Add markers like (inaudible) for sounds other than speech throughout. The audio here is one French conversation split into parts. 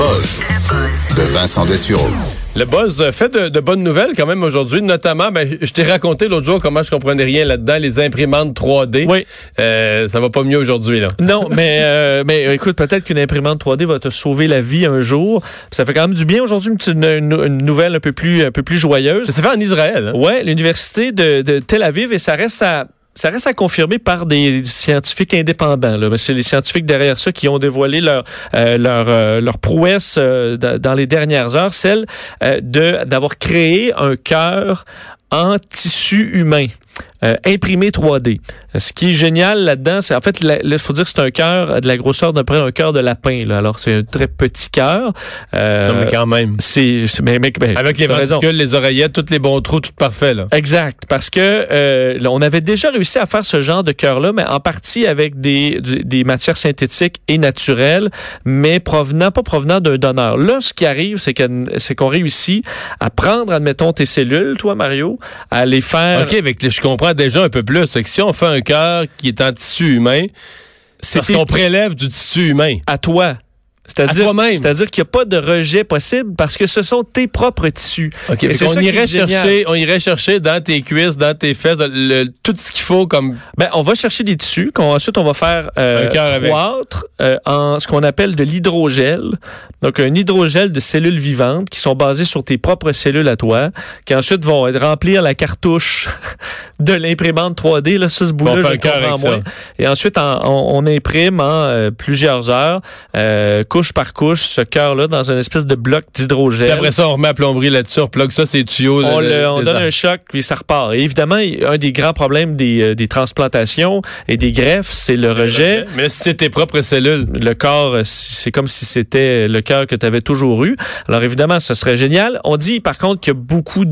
Buzz de Vincent Dessureau. Le buzz fait de, bonnes nouvelles quand même aujourd'hui, notamment, ben, je t'ai raconté l'autre jour comment je comprenais rien là-dedans, les imprimantes 3D. Oui. Euh, ça va pas mieux aujourd'hui, là. Non, mais, euh, mais écoute, peut-être qu'une imprimante 3D va te sauver la vie un jour. Ça fait quand même du bien aujourd'hui, une, une, nouvelle un peu plus, un peu plus joyeuse. Ça s'est fait en Israël. Hein? Ouais, l'université de, de Tel Aviv et ça reste à ça reste à confirmer par des scientifiques indépendants. C'est les scientifiques derrière ça qui ont dévoilé leur euh, leur, euh, leur prouesse euh, dans les dernières heures, celle de d'avoir créé un cœur en tissu humain. Imprimé 3D. Ce qui est génial là-dedans, c'est en fait, il faut dire que c'est un cœur de la grosseur d'à peu un cœur de lapin. Là. Alors, c'est un très petit cœur. Euh, non, mais quand même. C'est, mais, mais, ben, Avec les ventricules, les oreillettes, tous les bons trous, tout parfait. Là. Exact. Parce que euh, on avait déjà réussi à faire ce genre de cœur-là, mais en partie avec des, des matières synthétiques et naturelles, mais provenant, pas provenant d'un donneur. Là, ce qui arrive, c'est, que, c'est qu'on réussit à prendre, admettons, tes cellules, toi, Mario, à les faire... OK, avec, je comprends déjà un peu plus. C'est que si on fait un cœur qui est en tissu humain, c'est parce qu'on prélève du tissu humain. À toi. C'est-à-dire, c'est-à-dire qu'il n'y a pas de rejet possible parce que ce sont tes propres tissus. OK, on irait chercher, on irait chercher dans tes cuisses, dans tes fesses, tout ce qu'il faut comme. Ben, on va chercher des tissus qu'ensuite on va faire euh, croître euh, en ce qu'on appelle de l'hydrogel. Donc un hydrogel de cellules vivantes qui sont basées sur tes propres cellules à toi, qui ensuite vont remplir la cartouche (laughs) de l'imprimante 3D. Là, ça, ce bout-là, je moins. Et ensuite, on, imprime en euh, plusieurs heures. Euh, couche par couche ce cœur-là dans une espèce de bloc d'hydrogène. Après ça, on remet la plomberie là-dessus, on plug ça, c'est tuyaux. On, on donne un choc, puis ça repart. Et évidemment, un des grands problèmes des, euh, des transplantations et des greffes, c'est le, rejet. Mais c'est tes propres cellules. Le corps, c'est comme si c'était le cœur que tu avais toujours eu. Alors évidemment, ce serait génial. On dit par contre qu'il y a beaucoup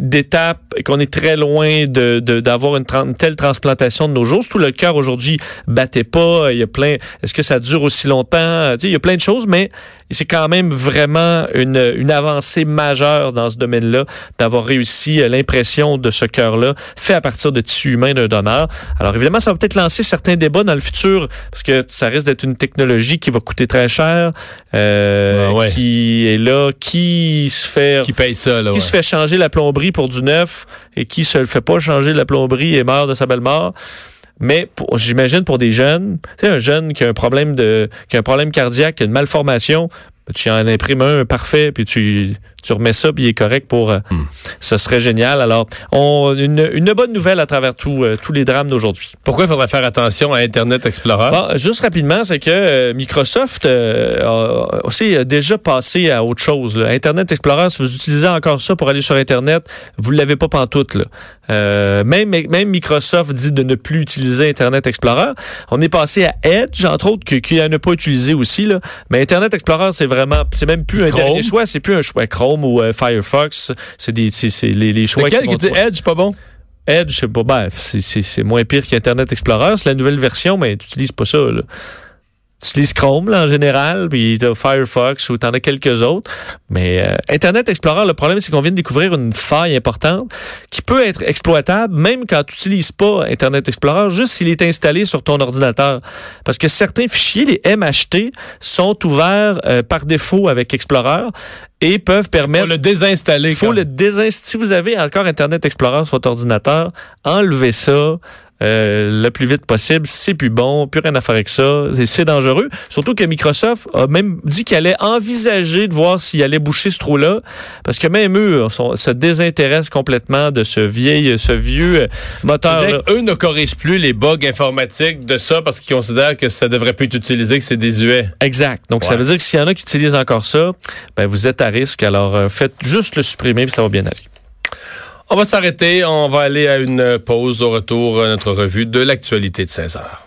d'étapes et qu'on est très loin de d'avoir une, une, telle transplantation de nos jours. Tout le cœur aujourd'hui battait pas. Il y a plein. Est-ce que ça dure aussi longtemps? Tu sais, Il y a plein de choses mais c'est quand même vraiment une, une avancée majeure dans ce domaine-là d'avoir réussi euh, l'impression de ce cœur-là fait à partir de tissu humain d'un donneur. Alors évidemment, ça va peut-être lancer certains débats dans le futur parce que ça risque d'être une technologie qui va coûter très cher, euh, ah qui est là, qui se fait qui paye ça, là, qui se fait changer la plomberie pour du neuf et qui se le fait pas changer la plomberie et meurt de sa belle mort. Mais j'imagine pour des jeunes, tu sais, un jeune qui a un problème de, qui a un problème cardiaque, qui a une malformation, tu en imprimes un parfait, puis tu, tu remets ça, puis il est correct pour... Euh, hmm. Ce serait génial. Alors, on, une, une bonne nouvelle à travers tout, euh, tous les drames d'aujourd'hui. Pourquoi il faudrait faire attention à Internet Explorer? Bon, juste rapidement, c'est que euh, Microsoft a aussi déjà passé à autre chose. Là. Internet Explorer, si vous utilisez encore ça pour aller sur Internet, vous ne l'avez pas pantoute. Là. même, même Microsoft dit de ne plus utiliser Internet Explorer. On est passé à Edge, entre autres, qui, qui n'a pas utilisé aussi. Là. Mais Internet Explorer, c'est vraiment, c'est même plus un dernier choix, c'est plus un choix Chrome ou euh, Firefox. C'est des, c'est les, les choix. Lequel qui était Edge, pas bon? Edge, c'est pas, bref, c'est moins pire qu'Internet Explorer. C'est la nouvelle version, mais tu n'utilises pas ça. Là utilises Chrome là, en général, puis tu as Firefox ou tu en as quelques autres. Mais euh, Internet Explorer, le problème, c'est qu'on vient de découvrir une faille importante qui peut être exploitable même quand tu n'utilises pas Internet Explorer, juste s'il est installé sur ton ordinateur. Parce que certains fichiers, les MHT, sont ouverts euh, par défaut avec Explorer et peuvent permettre... Faut le désinstaller. Il faut le désinstaller. Si vous avez encore Internet Explorer sur votre ordinateur, enlevez ça. Euh, le plus vite possible. C'est plus bon, plus rien à faire avec ça. C'est dangereux. Surtout que Microsoft a même dit qu'il allait envisager de voir s'il allait boucher ce trou-là, parce que même eux se désintéressent complètement de ce vieil, ce vieux euh, moteur. Eux ne corrigent plus les bugs informatiques de ça parce qu'ils considèrent que ça devrait plus être utilisé, que c'est désuet. Exact. Donc ça veut dire que s'il y en a qui utilisent encore ça, ben vous êtes à risque. Alors euh, faites juste le supprimer, puis ça va bien aller. On va s'arrêter. On va aller à une pause au retour à notre revue de l'actualité de 16 heures.